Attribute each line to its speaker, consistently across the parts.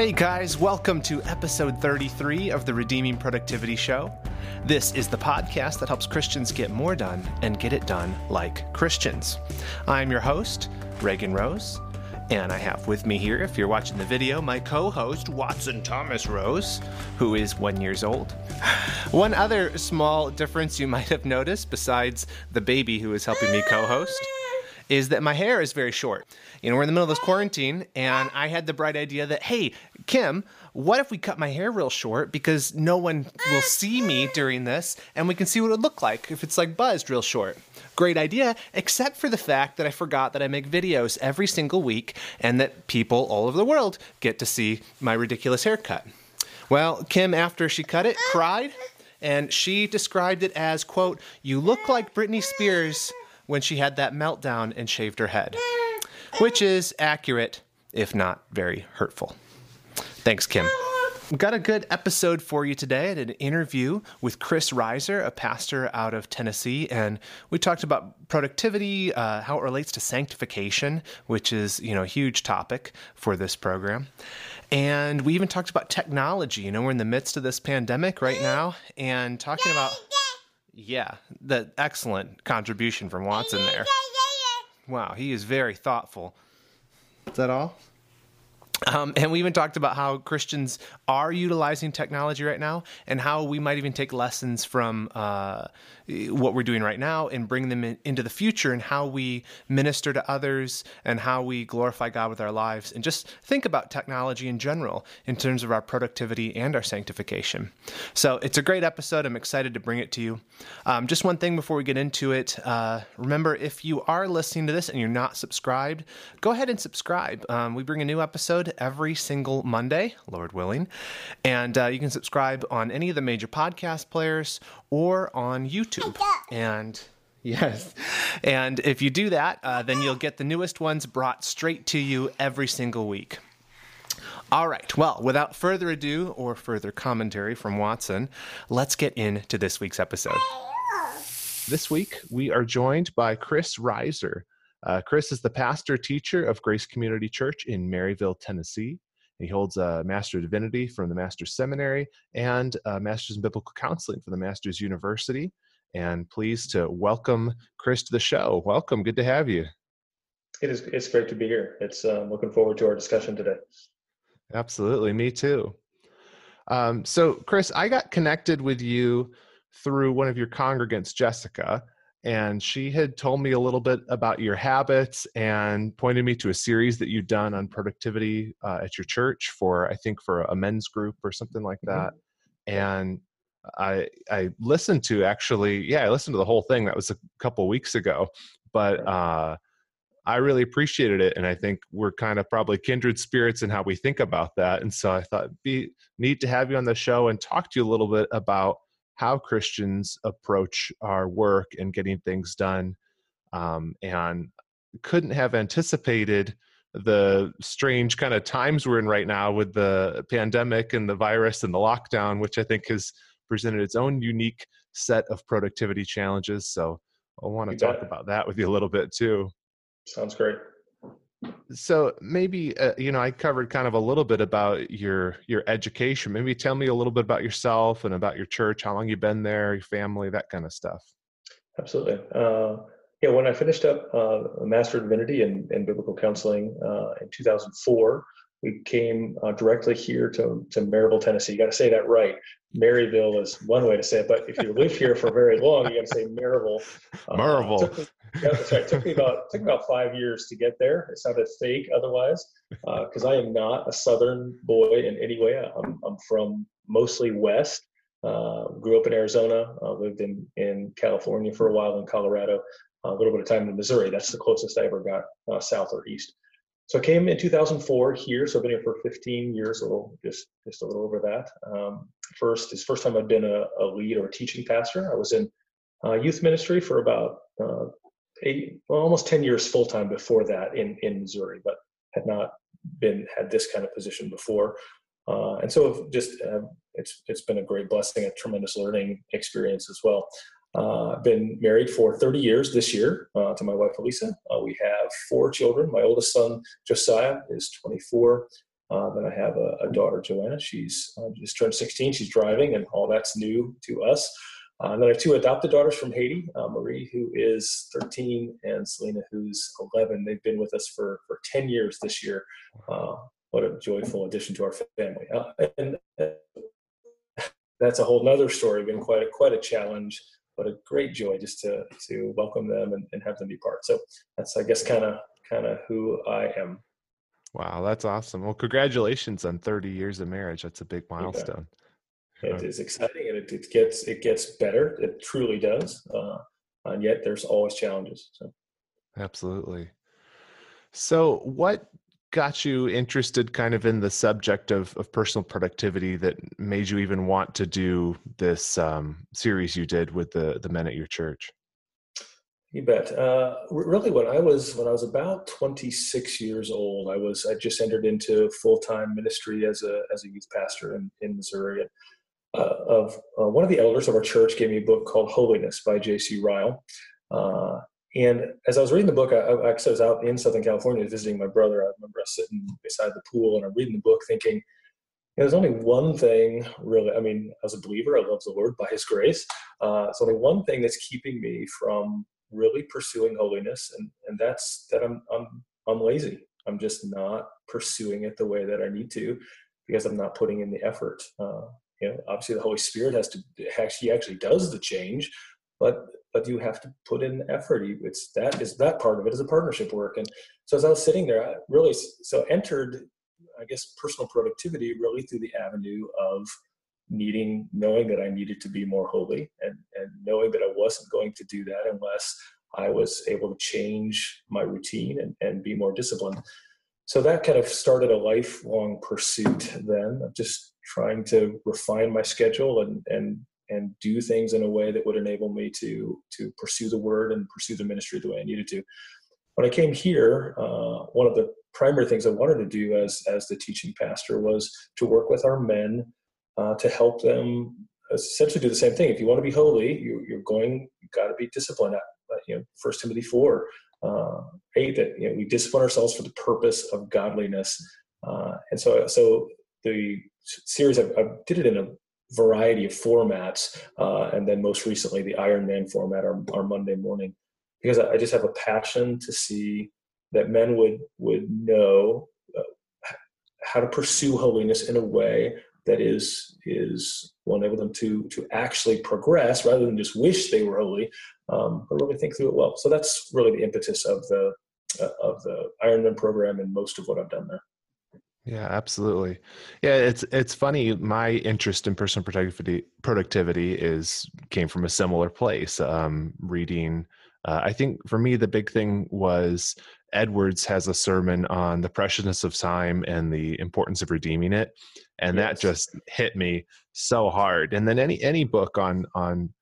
Speaker 1: Hey guys, welcome to episode 33 of the Redeeming Productivity Show. This is the podcast that helps Christians get more done and get it done like Christians. I'm your host, Reagan Rose, and I have with me here, if you're watching the video, my co-host Watson Thomas Rose, who is one years old. One other small difference you might have noticed, besides the baby who is helping me co-host, is that my hair is very short. You know, we're in the middle of this quarantine, and I had the bright idea that, hey, Kim, what if we cut my hair real short because no one will see me during this, and we can see what it would look like if it's like buzzed real short? Great idea, except for the fact that I forgot that I make videos every single week and that people all over the world get to see my ridiculous haircut. Well, Kim, after she cut it, cried, and she described it as, quote, you look like Britney Spears when she had that meltdown and shaved her head, which is accurate, if not very hurtful. Thanks, Kim. We've got a good episode for you today. Had an interview with Chris Reiser, a pastor out of Tennessee, and we talked about productivity, uh, how it relates to sanctification, which is you know a huge topic for this program. And we even talked about technology. You know, we're in the midst of this pandemic right now, and talking about yeah, the excellent contribution from Watson there. Wow, he is very thoughtful. Is that all? Um, and we even talked about how Christians are utilizing technology right now and how we might even take lessons from uh, what we're doing right now and bring them in, into the future and how we minister to others and how we glorify God with our lives and just think about technology in general in terms of our productivity and our sanctification. So it's a great episode. I'm excited to bring it to you. Um, just one thing before we get into it uh, remember, if you are listening to this and you're not subscribed, go ahead and subscribe. Um, we bring a new episode every single Monday, Lord willing. And uh, you can subscribe on any of the major podcast players or on YouTube. And yes, and if you do that, uh, then you'll get the newest ones brought straight to you every single week. All right, well, without further ado or further commentary from Watson, let's get into this week's episode. This week, we are joined by Chris Reiser. Uh, Chris is the pastor teacher of Grace Community Church in Maryville, Tennessee. He holds a Master of Divinity from the Master's Seminary and a Master's in Biblical Counseling from the Master's University. And pleased to welcome Chris to the show. Welcome. Good to have you.
Speaker 2: It is. It's great to be here. It's um, looking forward to our discussion today.
Speaker 1: Absolutely. Me too. Um, so, Chris, I got connected with you through one of your congregants, Jessica, and she had told me a little bit about your habits and pointed me to a series that you'd done on productivity uh, at your church for i think for a men's group or something like mm-hmm. that mm-hmm. and i i listened to actually yeah i listened to the whole thing that was a couple weeks ago but uh I really appreciated it, and I think we're kind of probably kindred spirits in how we think about that. And so I thought it'd be neat to have you on the show and talk to you a little bit about how Christians approach our work and getting things done. Um, and couldn't have anticipated the strange kind of times we're in right now with the pandemic and the virus and the lockdown, which I think has presented its own unique set of productivity challenges. So I want to talk about that with you a little bit too.
Speaker 2: Sounds great
Speaker 1: so maybe uh, you know i covered kind of a little bit about your your education maybe tell me a little bit about yourself and about your church how long you've been there your family that kind of stuff
Speaker 2: absolutely uh, yeah when i finished up uh, a master of divinity in, in biblical counseling uh, in 2004 we came uh, directly here to, to Maryville, Tennessee. You got to say that right. Maryville is one way to say it, but if you live here for very long, you got to say Maryville.
Speaker 1: Uh, Maryville.
Speaker 2: Yeah, that's right. It took me about took about five years to get there. It sounded fake otherwise, because uh, I am not a Southern boy in any way. I'm, I'm from mostly West. Uh, grew up in Arizona. Uh, lived in in California for a while, in Colorado. a little bit of time in Missouri. That's the closest I ever got uh, south or east. So I came in 2004 here. So I've been here for 15 years, a little just just a little over that. Um, first, it's first time I've been a, a lead or a teaching pastor. I was in uh, youth ministry for about uh, eight, well, almost 10 years full time before that in, in Missouri, but had not been had this kind of position before. Uh, and so just uh, it's it's been a great blessing, a tremendous learning experience as well. Uh, been married for 30 years this year uh, to my wife Elisa. Uh, we have four children. My oldest son Josiah is 24. Uh, then I have a, a, daughter, Joanna. She's uh, just turned 16. She's driving, and all that's new to us. Uh, and then I have two adopted daughters from Haiti, uh, Marie, who is 13, and Selena, who's 11. They've been with us for, for 10 years this year. Uh, what a joyful addition to our family. Uh, and that's a whole nother story. Been quite a, quite a challenge, but a great joy just to to welcome them and, and have them be part. So that's I guess kind of kind of who I am.
Speaker 1: Wow, that's awesome. Well, congratulations on 30 years of marriage. That's a big milestone.
Speaker 2: It is exciting, and it, it, gets it gets better. It truly does, uh, and yet there's always challenges. So,
Speaker 1: absolutely. So, what got you interested kind of in the subject of, of personal productivity that made you even want to do this um, series you did with the, the men at your church?
Speaker 2: You bet. Uh, really, when I was when I was about 26 years old, I was I just entered into full time ministry as a as a youth pastor in, in Missouri. And, uh, of uh, one of the elders of our church gave me a book called Holiness by J.C. Ryle, uh, and as I was reading the book, I, I, I was out in Southern California visiting my brother. I remember us sitting beside the pool and I'm reading the book thinking, there's only one thing really, I mean, as a believer, I love the Lord by his grace. Uh, it's only one thing that's keeping me from really pursuing holiness. And, and that's that I'm, I'm, I'm lazy. I'm just not pursuing it the way that I need to because I'm not putting in the effort. Uh, you know, obviously the Holy Spirit has to, actually, actually does the change, but but you have to put in effort. It's that is that part of it is a partnership work. And so as I was sitting there, I really so entered, I guess, personal productivity really through the avenue of needing, knowing that I needed to be more holy, and and knowing that I wasn't going to do that unless I was able to change my routine and, and be more disciplined. So that kind of started a lifelong pursuit then of just trying to refine my schedule and and and do things in a way that would enable me to to pursue the word and pursue the ministry the way I needed to. When I came here, uh, one of the primary things I wanted to do as as the teaching pastor was to work with our men uh, to help them essentially do the same thing. If you want to be holy, you, are going. You've got to be disciplined. At, you know, First Timothy four uh, eight that you know, we discipline ourselves for the purpose of godliness. Uh, and so, so the series I, I, did it in a variety of formats, uh, and then most recently the Ironman format, our, our Monday morning, because I just have a passion to see that men would would know uh, how to pursue holiness in a way that is is will enable them to to actually progress rather than just wish they were holy, um, but really think through it well. So that's really the impetus of the uh, of the Ironman program and most of what I've done there.
Speaker 1: Yeah, absolutely. Yeah, it's it's funny. My interest in personal productivity productivity is came from a similar place. Um, reading, uh, I think for me the big thing was Edwards has a sermon on the preciousness of time and the importance of redeeming it, and yes. that just hit me so hard. And then any any book on on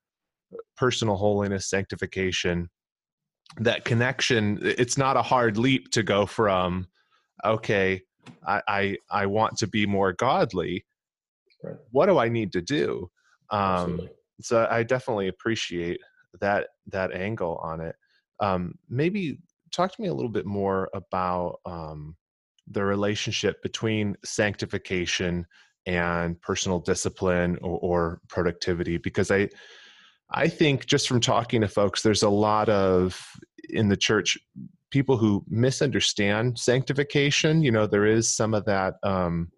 Speaker 1: personal holiness, sanctification, that connection. It's not a hard leap to go from okay I, I, I want to be more godly. Right. What do I need to do? Um, so I definitely appreciate that that angle on it. Um, maybe talk to me a little bit more about um, the relationship between sanctification and personal discipline or, or, productivity because i i think just from talking to folks there's a lot of in the church people who misunderstand sanctification. You know, there is some of that um,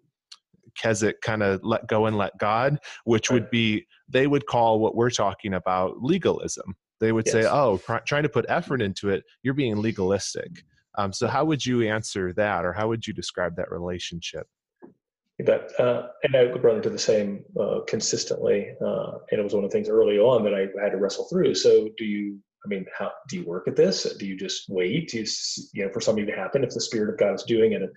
Speaker 1: Keswick kind of let go and let God, which would be they would call what we're talking about legalism. They would yes. say, "Oh, pr- trying to put effort into it, you're being legalistic." Um, so, how would you answer that, or how would you describe that relationship?
Speaker 2: But uh, and I would run into the same uh, consistently, uh, and it was one of the things early on that I had to wrestle through. So, do you I mean, how do you work at this? Do you just wait, do you, you know, for something to happen if the Spirit of God is doing it?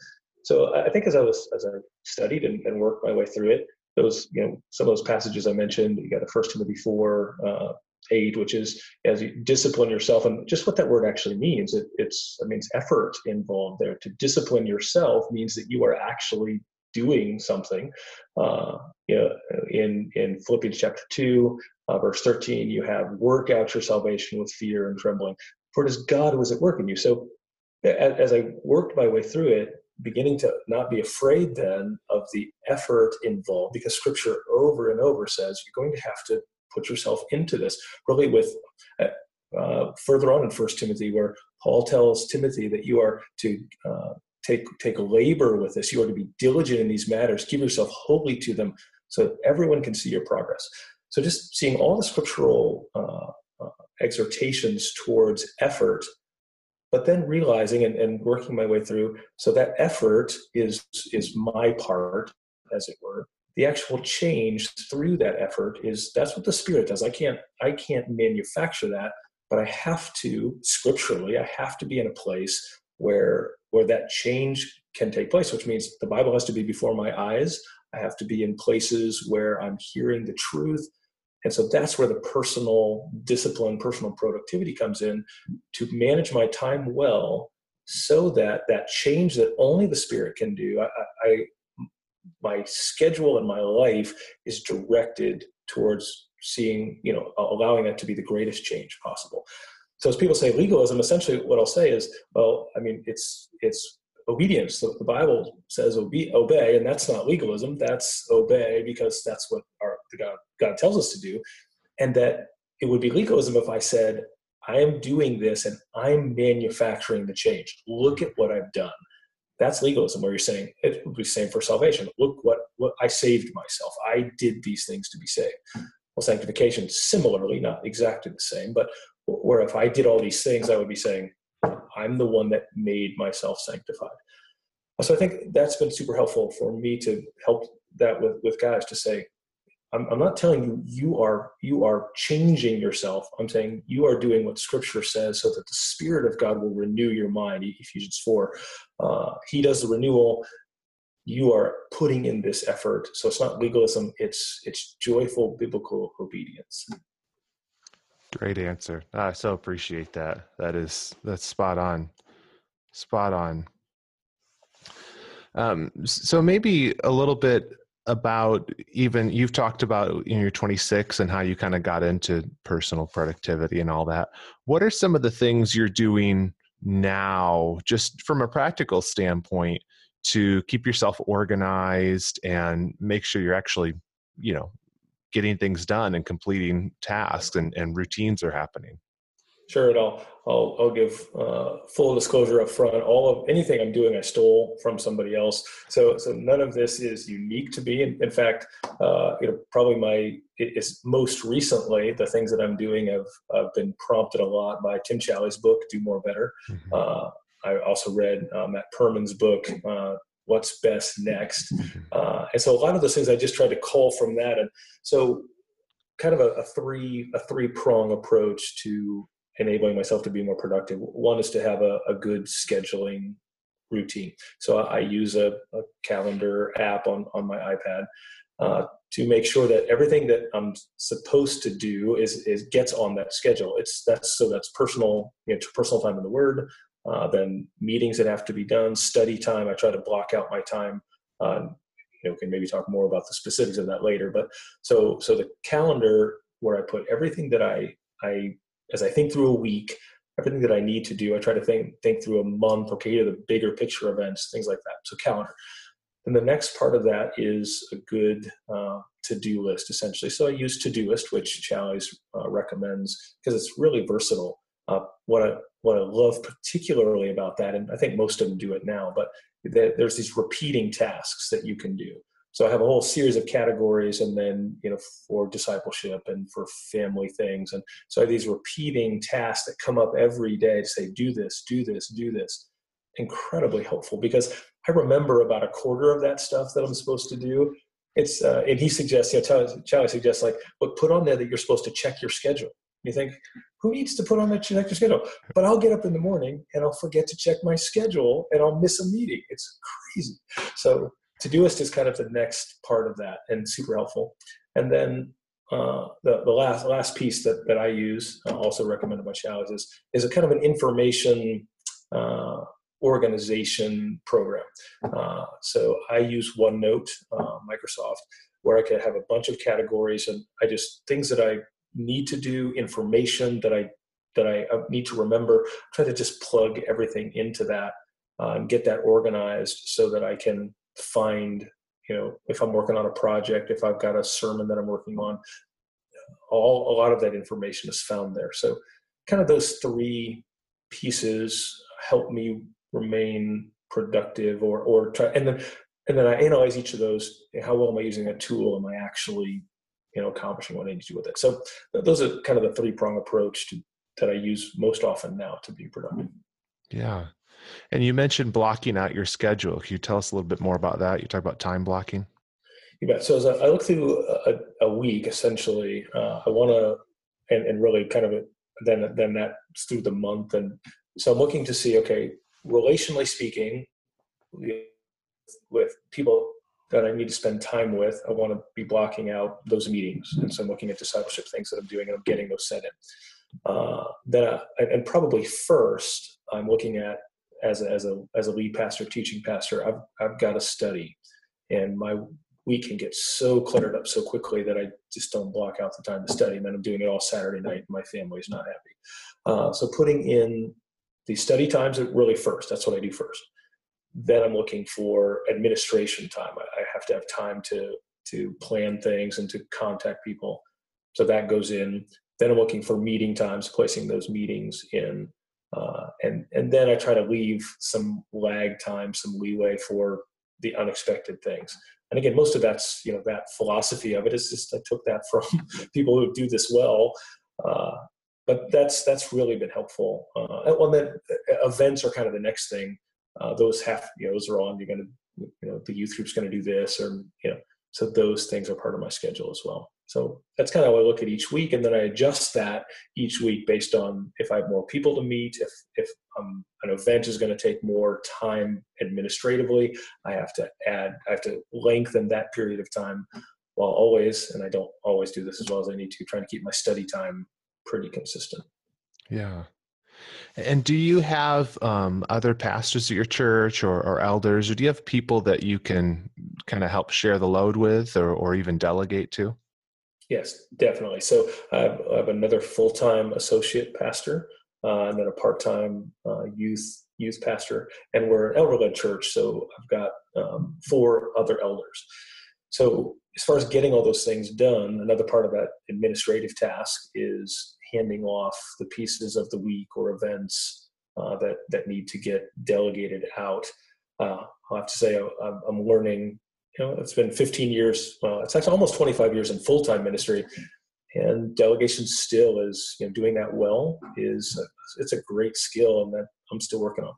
Speaker 2: So I think as I was as I studied and, and worked my way through it, those you know some of those passages I mentioned, you got the First Timothy four. Uh, eight, which is as you discipline yourself, and just what that word actually means. It, it's I mean, it's effort involved there. To discipline yourself means that you are actually doing something. Uh, you know, in in Philippians chapter two, uh, verse thirteen, you have work out your salvation with fear and trembling, for it is God who is at work in you. So, as, as I worked my way through it, beginning to not be afraid then of the effort involved because scripture over and over says you're going to have to put yourself into this really with uh, uh, further on in first timothy where paul tells timothy that you are to uh, take take labor with this. You are to be diligent in these matters. Give yourself wholly to them so that everyone can see your progress so just seeing all the scriptural uh, uh, exhortations towards effort but then realizing and, and working my way through so that effort is is my part as it were. The actual change through that effort is that's what the spirit does. I can't i can't manufacture that but i have to scripturally i have to be in a place where where that change can take place which means the bible has to be before my eyes. I have to be in places where i'm hearing the truth and so that's where the personal discipline, personal productivity comes in to manage my time well so that that change that only the spirit can do, I, I my schedule and my life is directed towards seeing, you know, allowing that to be the greatest change possible. So as people say legalism, essentially what I'll say is, well, I mean, it's it's obedience. The, the Bible says obey, obey, and that's not legalism. That's obey because that's what our God, God tells us to do. And that it would be legalism if I said, I am doing this and I'm manufacturing the change. Look at what I've done. That's legalism, where you're saying it would be the same for salvation. Look what, what I saved myself. I did these things to be saved. Well, sanctification, similarly, not exactly the same, but where if I did all these things, I would be saying, I'm the one that made myself sanctified. So I think that's been super helpful for me to help that with, with guys to say, I'm, I'm not telling you you are you are changing yourself. I'm saying you are doing what Scripture says, so that the Spirit of God will renew your mind. Ephesians four, uh, He does the renewal. You are putting in this effort, so it's not legalism. It's it's joyful biblical obedience.
Speaker 1: Great answer. I so appreciate that. That is that's spot on. Spot on. Um, so maybe a little bit about even you've talked about in your 26 and how you kind of got into personal productivity and all that. What are some of the things you're doing now, just from a practical standpoint, to keep yourself organized and make sure you're actually, you know, getting things done and completing tasks and, and routines are happening.
Speaker 2: Sure, and I'll I'll, I'll give uh, full disclosure up front. All of anything I'm doing, I stole from somebody else. So so none of this is unique to me. In, in fact, uh, you know, probably my is most recently the things that I'm doing have, have been prompted a lot by Tim Challies' book, "Do More Better." Mm-hmm. Uh, I also read uh, Matt Perman's book, uh, what's best next. Mm-hmm. Uh, and so a lot of those things I just tried to call from that. And so kind of a, a three a three prong approach to enabling myself to be more productive. One is to have a, a good scheduling routine. So I, I use a, a, calendar app on, on my iPad uh, to make sure that everything that I'm supposed to do is, is gets on that schedule. It's that's so that's personal, you know, personal time in the Word, uh, then meetings that have to be done, study time. I try to block out my time. Uh, you know, we can maybe talk more about the specifics of that later. But so so the calendar where I put everything that I I as I think through a week, everything that I need to do. I try to think think through a month. Okay, the bigger picture events, things like that. So calendar. And the next part of that is a good uh, to-do list, essentially. So I use Todoist, which Challies uh, recommends because it's really versatile. Uh, what I what I love particularly about that, and I think most of them do it now, but there's these repeating tasks that you can do. So I have a whole series of categories, and then you know for discipleship and for family things, and so these repeating tasks that come up every day to say, do this, do this, do this. Incredibly helpful because I remember about a quarter of that stuff that I'm supposed to do. It's uh, and he suggests, you know, Challies suggests like, look, put on there that you're supposed to check your schedule. You think, who needs to put on that check your schedule? But I'll get up in the morning and I'll forget to check my schedule and I'll miss a meeting. It's crazy. So Todoist is kind of the next part of that and super helpful. And then uh, the, the last last piece that, that I use, uh, also recommended by Challies, is, is a kind of an information uh, organization program. Uh, so I use OneNote, uh, Microsoft, where I can have a bunch of categories and I just things that I need to do, information that I that I need to remember. Try to just plug everything into that uh, and get that organized so that I can find, you know, if I'm working on a project, if I've got a sermon that I'm working on, all a lot of that information is found there. So, kind of those three pieces help me remain productive or or try and then and then I analyze each of those. How well am I using that tool? Am I actually, you know, accomplishing what I need to do with it? So those are kind of the three prong approach to, that I use most often now to be productive.
Speaker 1: Yeah. And you mentioned blocking out your schedule. Can you tell us a little bit more about that? You talk about time blocking.
Speaker 2: You bet. So as I look through a, a week, essentially, uh, I want to, and, and really kind of a, then then that's through the month, and so I'm looking to see, okay, relationally speaking, with people that I need to spend time with, I want to be blocking out those meetings. And so I'm looking at discipleship things that I'm doing and I'm getting those set in. Uh, then, I, and probably first, I'm looking at as a, as a as a lead pastor, teaching pastor. I've I've got to study, and my week can get so cluttered up so quickly that I just don't block out the time to study. And then I'm doing it all Saturday night, and my family's not happy. Uh, so putting in the study times are really first. That's what I do first then I'm looking for administration time. I, I have to have time to to plan things and to contact people. So that goes in. Then I'm looking for meeting times, placing those meetings in, uh, and and then I try to leave some lag time, some leeway for the unexpected things. And again, most of that's you know that philosophy of it is just I took that from people who do this well. Uh, but that's that's really been helpful. Uh, well, then uh, events are kind of the next thing uh, those have you know those are on you're to you know the youth group's to do this or you know so those things are part of my schedule as well so that's kind of how i look at each week and then i adjust that each week based on if i have more people to meet if if um, an event is going to take more time administratively i have to add i have to lengthen that period of time while always and i don't always do this as well as i need to trying to keep my study time pretty consistent
Speaker 1: yeah and do you have um, other pastors at your church or, or, elders, or do you have people that you can kind of help share the load with or, or even delegate to?
Speaker 2: Yes, definitely. So I have, I have another full time associate pastor uh, and then a part time uh, youth youth pastor, and we're an elder led church. So I've got um, four other elders. So as far as getting all those things done, another part of that administrative task is handing off the pieces of the week or events uh, that that need to get delegated out. Uh, I have to say I'm, I'm, learning. You know, it's been 15 years. Well, it's actually almost 25 years in full time ministry, and delegation still is you know doing that well is a, it's a great skill, and that I'm still working on.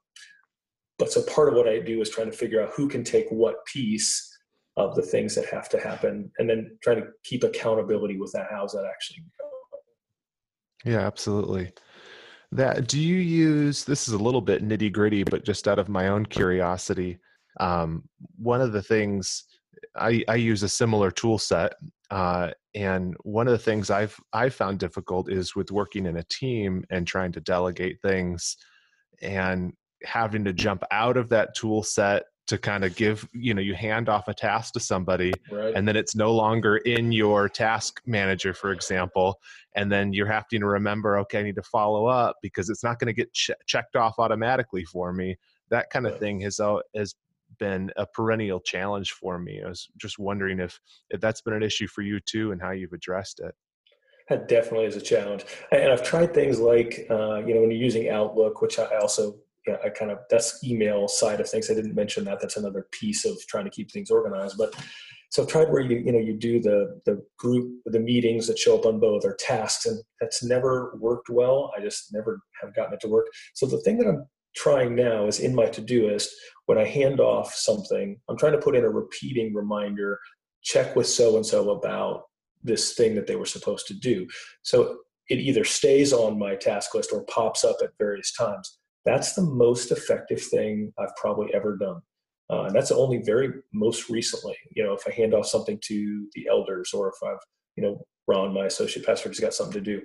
Speaker 2: But so part of what I do is trying to figure out who can take what piece of the things that have to happen, and then trying to keep accountability with that. How's that actually?
Speaker 1: Yeah, absolutely. That do you use this is a little bit nitty gritty, but just out of my own curiosity, um, one of the things I, I use a similar tool set, uh, and one of the things I've I found difficult is with working in a team and trying to delegate things, and having to jump out of that tool set to kind of give you know you hand off a task to somebody right. and then it's no longer in your task manager for example and then you're having to remember okay i need to follow up because it's not going to get ch- checked off automatically for me that kind of right. thing has has been a perennial challenge for me i was just wondering if if that's been an issue for you too and how you've addressed it
Speaker 2: that definitely is a challenge and i've tried things like uh, you know when you're using outlook which i also yeah, I kind of that's email side of things. I didn't mention that. That's another piece of trying to keep things organized. But so I've tried where you you know you do the the group the meetings that show up on both or tasks, and that's never worked well. I just never have gotten it to work. So the thing that I'm trying now is in my Todoist when I hand off something, I'm trying to put in a repeating reminder. Check with so and so about this thing that they were supposed to do. So it either stays on my task list or pops up at various times that's the most effective thing I've probably ever done. Uh, and that's only very most recently. You know, if I hand off something to the elders or if I've, you know, Ron, my associate pastor, has got something to do,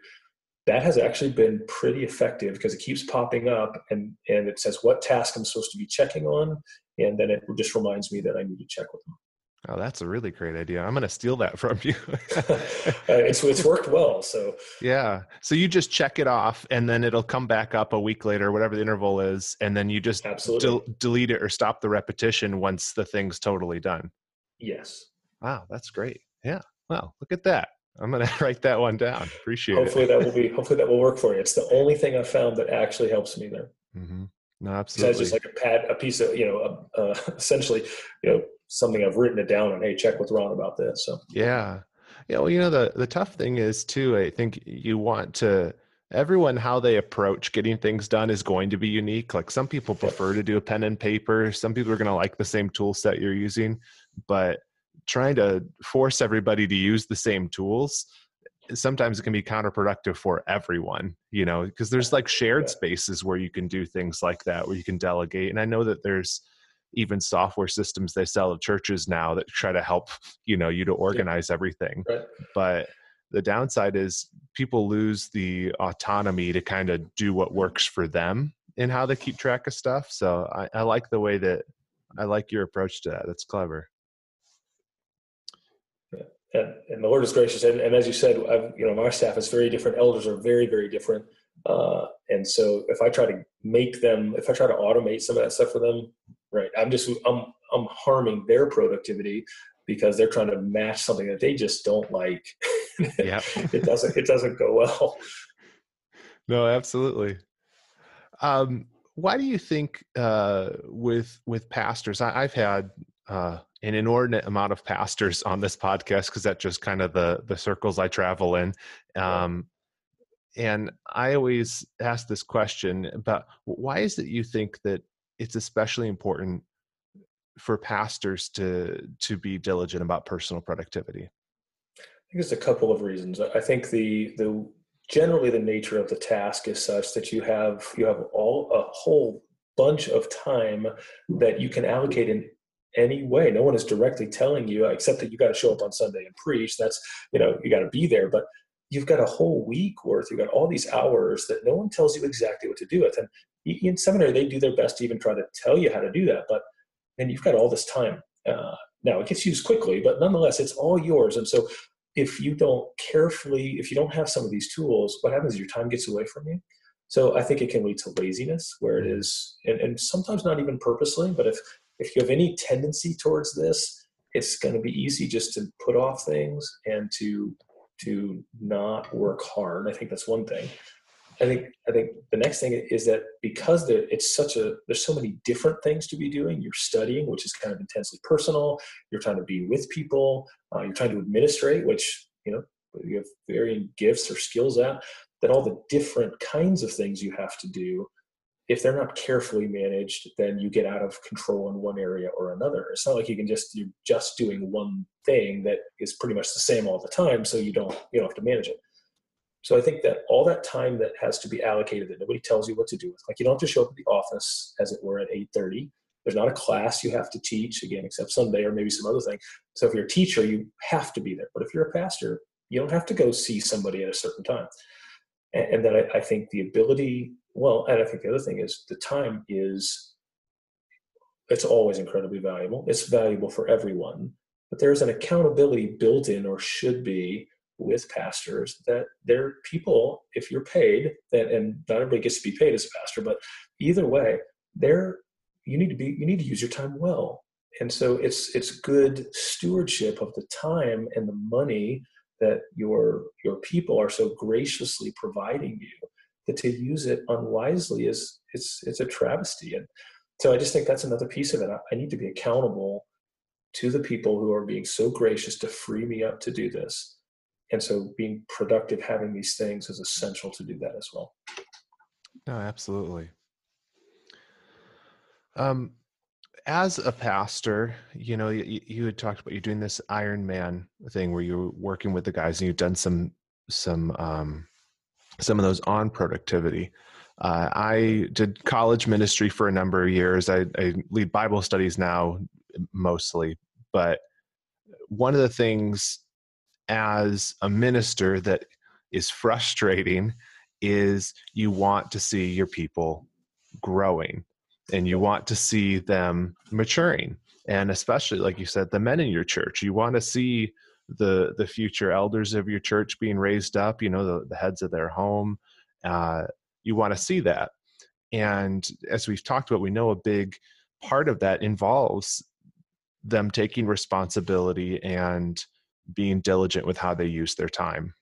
Speaker 2: that has actually been pretty effective because it keeps popping up and, and it says what task I'm supposed to be checking on. And then it just reminds me that I need to check with them.
Speaker 1: Oh, that's a really great idea. I'm going to steal that from you.
Speaker 2: uh, it's it's worked well. So
Speaker 1: yeah, so you just check it off, and then it'll come back up a week later, whatever the interval is, and then you just del- delete it or stop the repetition once the thing's totally done.
Speaker 2: Yes.
Speaker 1: Wow, that's great. Yeah. Wow, look at that. I'm going to write that one down. Appreciate
Speaker 2: hopefully
Speaker 1: it.
Speaker 2: Hopefully that will be. Hopefully that will work for you. It's the only thing I've found that actually helps me there.
Speaker 1: Mm-hmm. No, absolutely.
Speaker 2: Besides just like a pad, a piece of you know, uh, essentially, you know, something I've written it down and hey, check what's wrong about this. So
Speaker 1: yeah, yeah. Well, you know, the the tough thing is too. I think you want to everyone how they approach getting things done is going to be unique. Like some people prefer to do a pen and paper. Some people are going to like the same tool set you're using, but trying to force everybody to use the same tools sometimes it can be counterproductive for everyone you know because there's like shared spaces where you can do things like that where you can delegate and i know that there's even software systems they sell at churches now that try to help you know you to organize everything
Speaker 2: right.
Speaker 1: but the downside is people lose the autonomy to kind of do what works for them and how they keep track of stuff so I, I like the way that i like your approach to that that's clever
Speaker 2: and, and the Lord is gracious. And, and as you said, I've, you know, my staff is very different. Elders are very, very different. Uh, and so if I try to make them, if I try to automate some of that stuff for them, right, I'm just, I'm, I'm harming their productivity because they're trying to match something that they just don't like.
Speaker 1: Yeah.
Speaker 2: it doesn't, it doesn't go well.
Speaker 1: No, absolutely. Um, why do you think uh, with with pastors? I, have had uh, an inordinate amount of pastors on this podcast because that's just kind of the the circles I travel in. Um, and I always ask this question about why is it you think that it's especially important for pastors to to be diligent about personal productivity?
Speaker 2: I think there's a couple of reasons. I think the the generally the nature of the task is such that you have you have all a whole bunch of time that you can allocate in any way. No one is directly telling you, except that you got to show up on Sunday and preach. That's, you know, you got to be there. But you've got a whole week worth, you've got all these hours that no one tells you exactly what to do with. And in seminary, they do their best to even try to tell you how to do that. But then you've got all this time. Uh, now it gets used quickly, but nonetheless, it's all yours. And so if you don't carefully, if you don't have some of these tools, what happens is your time gets away from you. So I think it can lead to laziness where it is, and, and sometimes not even purposely, but if if you have any tendency towards this, it's going to be easy just to put off things and to to not work hard. I think that's one thing. I think I think the next thing is that because there, it's such a there's so many different things to be doing. You're studying, which is kind of intensely personal. You're trying to be with people. Uh, you're trying to administrate, which you know you have varying gifts or skills at. That all the different kinds of things you have to do if they're not carefully managed, then you get out of control in one area or another. It's not like you can just you're just doing one thing that is pretty much the same all the time, so you don't you don't have to manage it. So I think that all that time that has to be allocated that nobody tells you what to do with, like you don't have to show up at the office as it were at 8:30. There's not a class you have to teach again, except Sunday or maybe some other thing. So if you're a teacher, you have to be there. But if you're a pastor, you don't have to go see somebody at a certain time. And, and then I, I think the ability well, and I think the other thing is the time is it's always incredibly valuable. It's valuable for everyone, but there's an accountability built in or should be with pastors that they're people, if you're paid, that and not everybody gets to be paid as a pastor, but either way, they're you need to be you need to use your time well. And so it's it's good stewardship of the time and the money that your your people are so graciously providing you that to use it unwisely is it's it's a travesty. And so i just think that's another piece of it. I need to be accountable to the people who are being so gracious to free me up to do this. And so being productive having these things is essential to do that as well.
Speaker 1: No absolutely. Um as a pastor you know you, you had talked about you doing this iron man thing where you're working with the guys and you've done some some um some of those on productivity. Uh, I did college ministry for a number of years. I, I, lead Bible studies now mostly, but one of the things as a minister that is frustrating is you want to see your people growing and you want to see them maturing and especially like you said the men in your church you want to see the the future elders of your church being raised up you know the, the heads of their home uh, you want to see that. And as we've talked about we know a big part of that involves them taking responsibility and being diligent with how they use their time.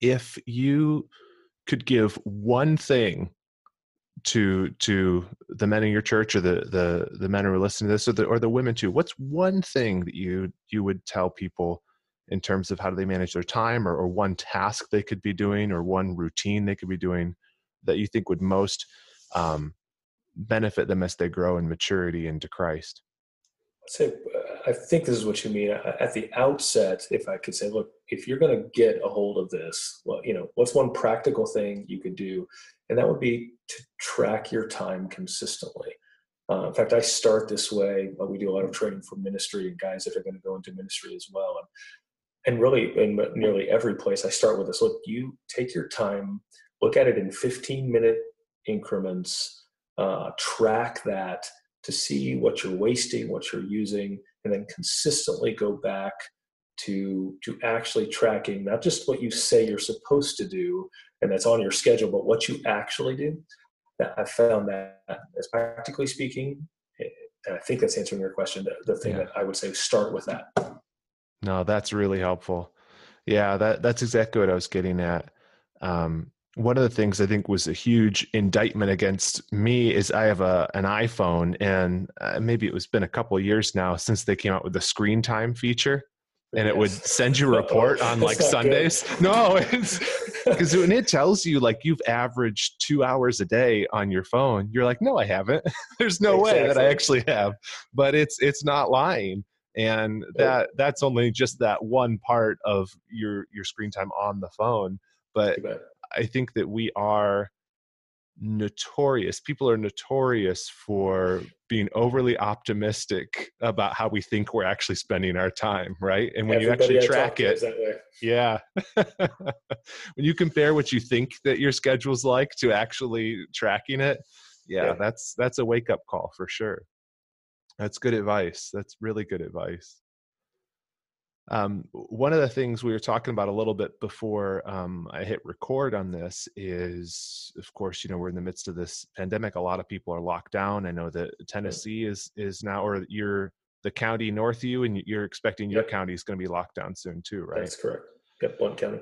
Speaker 1: If you could give one thing to to the men in your church or the the the men who are listening to this or the or the women too what's one thing that you you would tell people in terms of how do they manage their time or, or one task they could be doing or one routine they could be doing that you think would most um, benefit them as they grow in maturity into christ?
Speaker 2: Say i think this is what you mean at the outset if i could say look if you're going to get a hold of this well you know what's one practical thing you could do and that would be to track your time consistently. Uh, in fact, I start this way. We do a lot of training for ministry and guys that are going to go into ministry as well. And, and really, in nearly every place, I start with this look, you take your time, look at it in 15 minute increments, uh, track that to see what you're wasting, what you're using, and then consistently go back to to actually tracking not just what you say you're supposed to do and that's on your schedule, but what you actually do. I found that as practically speaking, and I think that's answering your question. The, the thing yeah. that I would say start with that.
Speaker 1: No, that's really helpful. Yeah, that that's exactly what I was getting at. Um, one of the things I think was a huge indictment against me is I have a an iPhone, and uh, maybe it was been a couple years now since they came out with the screen time feature and it would send you a report on like Sundays. Good. No, it's because when it tells you like you've averaged two hours a day on your phone, you're like, no, I haven't. There's no exactly. way that I actually have. But it's it's not lying, and that that's only just that one part of your your screen time on the phone. But I think that we are notorious people are notorious for being overly optimistic about how we think we're actually spending our time right? And when Everybody you actually track it yeah. When you compare what you think that your schedule's like to actually tracking it yeah, yeah. that's that's a wake up call for sure. That's good advice. That's really good advice um, one of the things we were talking about a little bit before um, I hit record on this is, of course, you know, we're in the midst of this pandemic. A lot of people are locked down. I know that Tennessee is is now, or you're the county north of you, and you're expecting your yep. county is going to be locked down soon too, right?
Speaker 2: That's correct. Yep, one county.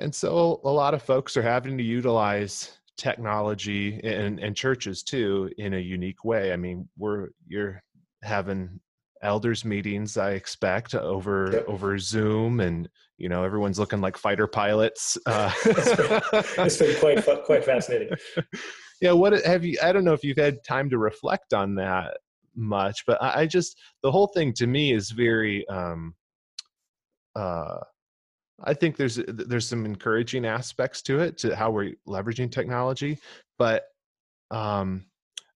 Speaker 1: And so a lot of folks are having to utilize technology and, and churches too in a unique way. I mean, we're you're having elders meetings i expect over yep. over zoom and you know everyone's looking like fighter pilots uh,
Speaker 2: it's been quite quite fascinating
Speaker 1: yeah what have you i don't know if you've had time to reflect on that much but i, I just the whole thing to me is very um uh i think there's there's some encouraging aspects to it to how we're leveraging technology but um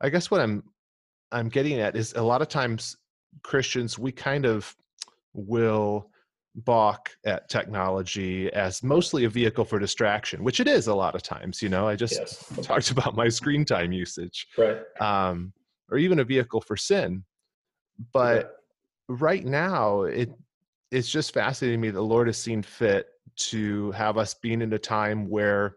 Speaker 1: i guess what i'm i'm getting at is a lot of times Christians, we kind of will balk at technology as mostly a vehicle for distraction, which it is a lot of times. You know, I just yes. talked about my screen time usage,
Speaker 2: right?
Speaker 1: Um, or even a vehicle for sin. But right now, it it's just fascinating to me. The Lord has seen fit to have us being in a time where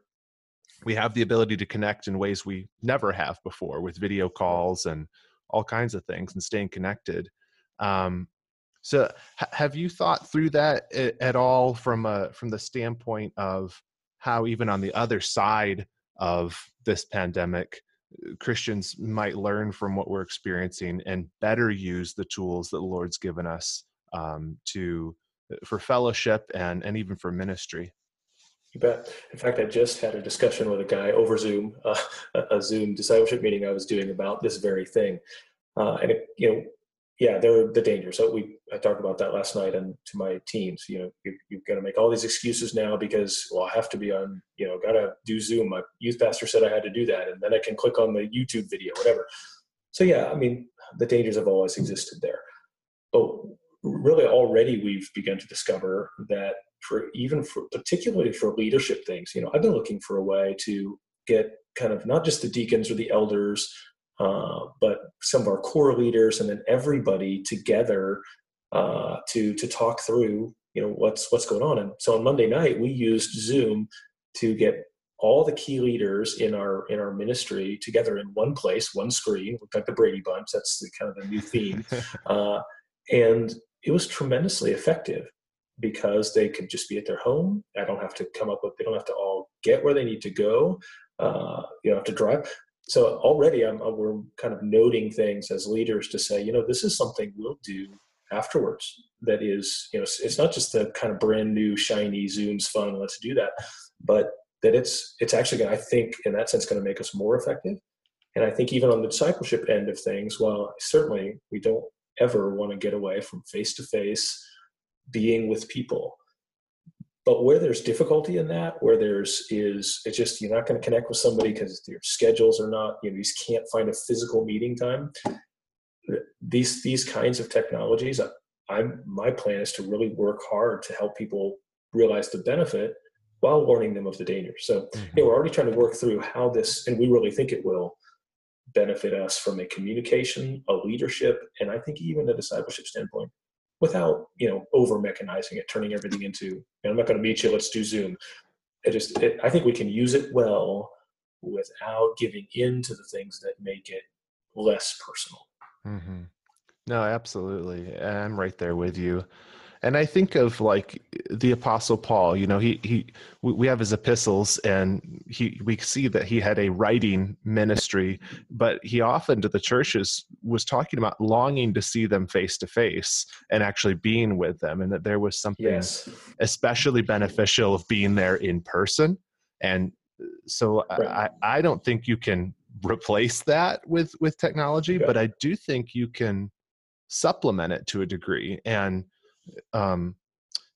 Speaker 1: we have the ability to connect in ways we never have before with video calls and all kinds of things and staying connected um, so, have you thought through that at all from a, from the standpoint of how even on the other side of this pandemic, Christians might learn from what we're experiencing and better use the tools that the Lord's given us um, to uh, for fellowship and and even for ministry?
Speaker 2: You bet. In fact, I just had a discussion with a guy over Zoom, uh, a Zoom discipleship meeting I was doing about this very thing. Uh, and it, you know, yeah, they're the dangers. So we I talked about that last night and to my teams. You know, you, you've got to make all these excuses now because well, I have to be on. You know, got to do Zoom. My youth pastor said I had to do that, and then I can click on the YouTube video, whatever. So yeah, I mean, the dangers have always existed there, but really already we've begun to discover that for even for particularly for leadership things, you know, I've been looking for a way to get kind of not just the deacons or the elders uh, but some of our core leaders and then everybody together uh, to to talk through you know what's what's going on. And so on Monday night we used Zoom to get all the key leaders in our in our ministry together in one place, one screen, like the Brady Bunch. That's the kind of the new theme, uh, and it was tremendously effective because they could just be at their home. I don't have to come up with. They don't have to all get where they need to go. Uh, you don't have to drive. So already, I'm, uh, we're kind of noting things as leaders to say, you know, this is something we'll do afterwards. That is, you know, it's not just the kind of brand new shiny Zoom's fun. Let's do that, but that it's it's actually going. I think in that sense, going to make us more effective. And I think even on the discipleship end of things, well, certainly we don't ever want to get away from face to face being with people. But where there's difficulty in that, where there's is it's just you're not going to connect with somebody because your schedules are not, you know, you just can't find a physical meeting time. These these kinds of technologies, I'm my plan is to really work hard to help people realize the benefit while warning them of the danger. So mm-hmm. you know, we're already trying to work through how this, and we really think it will benefit us from a communication, a leadership, and I think even a discipleship standpoint without you know over mechanizing it turning everything into you know, i'm not going to meet you let's do zoom. It just it, i think we can use it well without giving in to the things that make it less personal.
Speaker 1: Mm-hmm. no absolutely i'm right there with you and i think of like the apostle paul you know he he we have his epistles and he we see that he had a writing ministry but he often to the churches was talking about longing to see them face to face and actually being with them and that there was something yes. especially beneficial of being there in person and so right. i i don't think you can replace that with with technology okay. but i do think you can supplement it to a degree and um,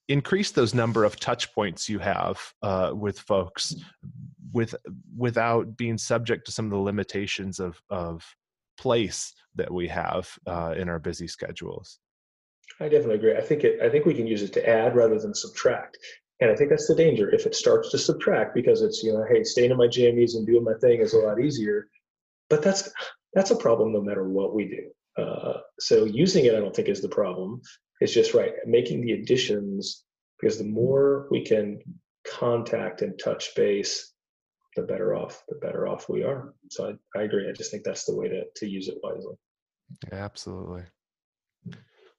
Speaker 1: increase those number of touch points you have uh, with folks with without being subject to some of the limitations of of place that we have uh, in our busy schedules.
Speaker 2: I definitely agree. I think it i think we can use it to add rather than subtract. And i think that's the danger. If it starts to subtract because it's you know hey staying in my jammies and doing my thing is a lot easier but that's that's a problem no matter what we do. Uh, so using it i don't think is the problem it's just right making the additions because the more we can contact and touch base the better off the better off we are. So i, I agree. I just think that's the way to, to use it wisely.
Speaker 1: Absolutely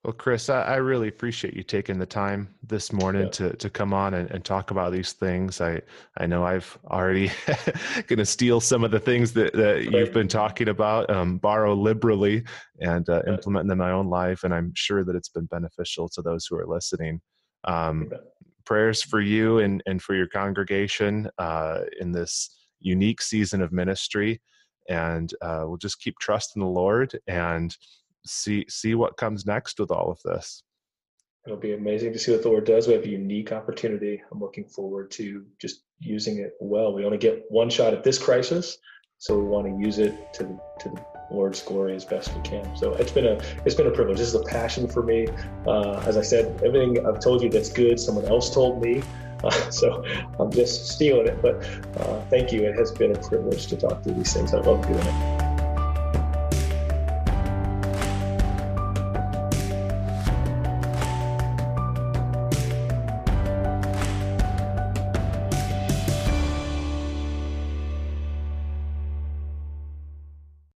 Speaker 1: well, Chris, I, I, really appreciate you taking the time this morning yeah. to, to come on and, and, talk about these things. I, I know I've already going to steal some of the things that, that right. you've been talking about, um, borrow liberally, and uh, implement them in my own life. And I'm sure that it's been beneficial to those who are listening. Um, prayers for you and, and for your congregation uh, in this unique season of ministry. And uh, we'll just keep trusting the Lord and see see what comes next with all of this.
Speaker 2: It'll be amazing to see what the Lord does. We have a unique opportunity. I'm looking forward to just using it well. We only get one shot at this crisis, so we want to use it to the, to the Lord's glory as best we can. So it's been a it's been a privilege. This is a passion for me. Uh, as I said, everything I've told you that's good, someone else told me. Uh, so I'm just stealing it. But uh, thank you. It has been a privilege to talk through these things. I love doing it.